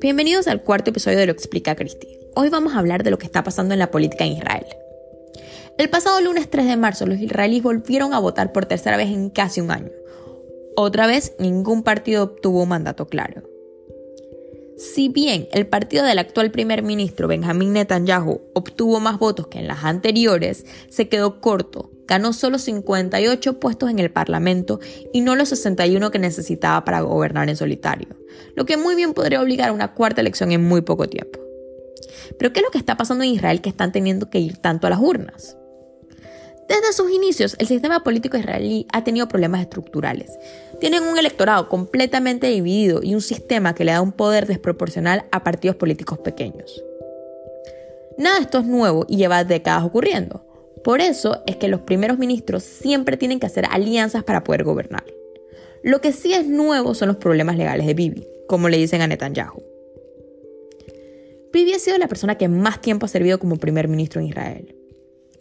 Bienvenidos al cuarto episodio de Lo Explica Cristi. Hoy vamos a hablar de lo que está pasando en la política en Israel. El pasado lunes 3 de marzo los israelíes volvieron a votar por tercera vez en casi un año. Otra vez ningún partido obtuvo un mandato claro. Si bien el partido del actual primer ministro Benjamín Netanyahu obtuvo más votos que en las anteriores, se quedó corto, ganó solo 58 puestos en el Parlamento y no los 61 que necesitaba para gobernar en solitario, lo que muy bien podría obligar a una cuarta elección en muy poco tiempo. Pero ¿qué es lo que está pasando en Israel que están teniendo que ir tanto a las urnas? Desde sus inicios, el sistema político israelí ha tenido problemas estructurales. Tienen un electorado completamente dividido y un sistema que le da un poder desproporcional a partidos políticos pequeños. Nada de esto es nuevo y lleva décadas ocurriendo. Por eso es que los primeros ministros siempre tienen que hacer alianzas para poder gobernar. Lo que sí es nuevo son los problemas legales de Bibi, como le dicen a Netanyahu. Bibi ha sido la persona que más tiempo ha servido como primer ministro en Israel.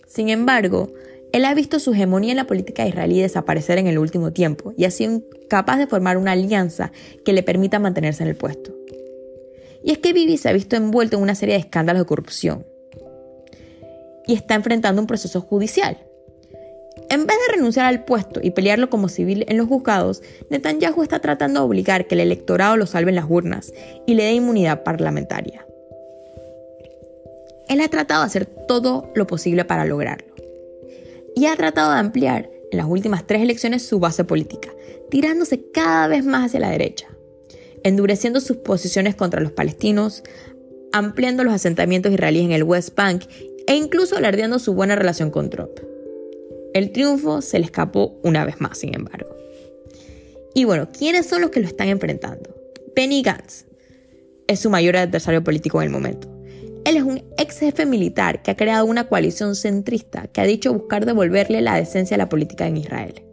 Sin embargo, él ha visto su hegemonía en la política israelí desaparecer en el último tiempo y ha sido capaz de formar una alianza que le permita mantenerse en el puesto. Y es que Bibi se ha visto envuelto en una serie de escándalos de corrupción y está enfrentando un proceso judicial. En vez de renunciar al puesto y pelearlo como civil en los juzgados, Netanyahu está tratando de obligar que el electorado lo salve en las urnas y le dé inmunidad parlamentaria. Él ha tratado de hacer todo lo posible para lograrlo y ha tratado de ampliar en las últimas tres elecciones su base política, tirándose cada vez más hacia la derecha, endureciendo sus posiciones contra los palestinos, ampliando los asentamientos israelíes en el West Bank e incluso alardeando su buena relación con Trump. El triunfo se le escapó una vez más, sin embargo. Y bueno, ¿quiénes son los que lo están enfrentando? Benny Gantz es su mayor adversario político en el momento. Él es un ex jefe militar que ha creado una coalición centrista que ha dicho buscar devolverle la decencia a la política en Israel.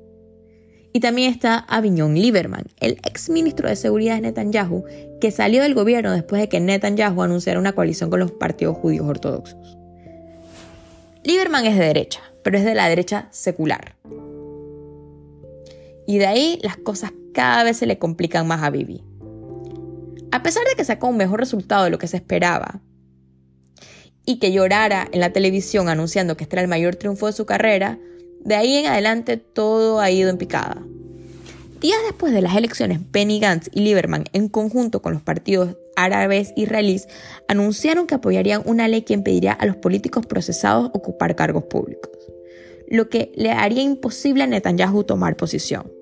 Y también está Avignon Lieberman, el ex ministro de Seguridad de Netanyahu, que salió del gobierno después de que Netanyahu anunciara una coalición con los partidos judíos ortodoxos. Lieberman es de derecha, pero es de la derecha secular. Y de ahí las cosas cada vez se le complican más a Bibi. A pesar de que sacó un mejor resultado de lo que se esperaba, y que llorara en la televisión anunciando que este era el mayor triunfo de su carrera, de ahí en adelante todo ha ido en picada. Días después de las elecciones, Benny Gantz y Lieberman, en conjunto con los partidos árabes israelíes, anunciaron que apoyarían una ley que impediría a los políticos procesados ocupar cargos públicos, lo que le haría imposible a Netanyahu tomar posición.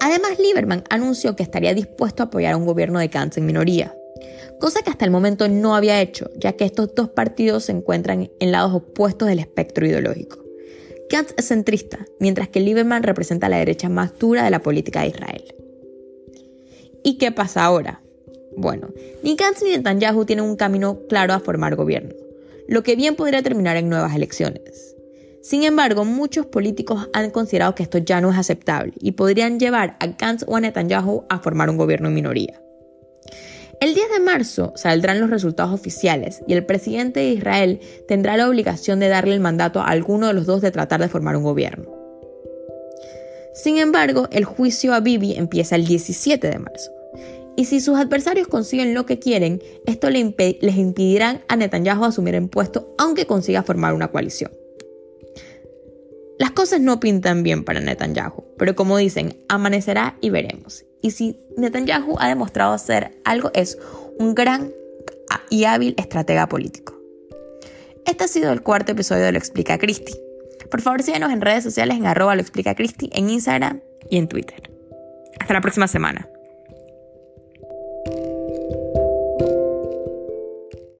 Además, Lieberman anunció que estaría dispuesto a apoyar a un gobierno de Gantz en minoría cosa que hasta el momento no había hecho, ya que estos dos partidos se encuentran en lados opuestos del espectro ideológico. Gantz es centrista, mientras que Lieberman representa la derecha más dura de la política de Israel. ¿Y qué pasa ahora? Bueno, ni Gantz ni Netanyahu tienen un camino claro a formar gobierno, lo que bien podría terminar en nuevas elecciones. Sin embargo, muchos políticos han considerado que esto ya no es aceptable y podrían llevar a Gantz o a Netanyahu a formar un gobierno en minoría. El 10 de marzo saldrán los resultados oficiales y el presidente de Israel tendrá la obligación de darle el mandato a alguno de los dos de tratar de formar un gobierno. Sin embargo, el juicio a Bibi empieza el 17 de marzo. Y si sus adversarios consiguen lo que quieren, esto les impedirá a Netanyahu asumir el puesto aunque consiga formar una coalición. Las cosas no pintan bien para Netanyahu, pero como dicen, amanecerá y veremos. Y si Netanyahu ha demostrado ser algo, es un gran y hábil estratega político. Este ha sido el cuarto episodio de Lo Explica Cristi. Por favor, síguenos en redes sociales en arroba lo explica Cristi, en Instagram y en Twitter. Hasta la próxima semana.